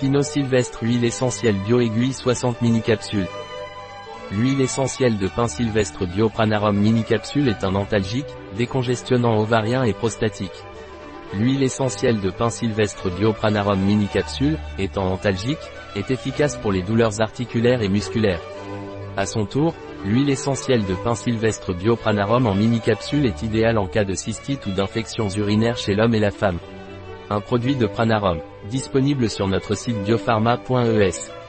Pinot Sylvestre Huile essentielle bio aiguille 60 mini capsules. L'huile essentielle de pin sylvestre Biopranarum mini capsule est un antalgique, décongestionnant ovarien et prostatique. L'huile essentielle de pin sylvestre Biopranarum mini capsule, étant antalgique, est efficace pour les douleurs articulaires et musculaires. À son tour, l'huile essentielle de pin sylvestre Biopranarum en mini capsule est idéale en cas de cystite ou d'infections urinaires chez l'homme et la femme. Un produit de Pranarum, disponible sur notre site biopharma.es.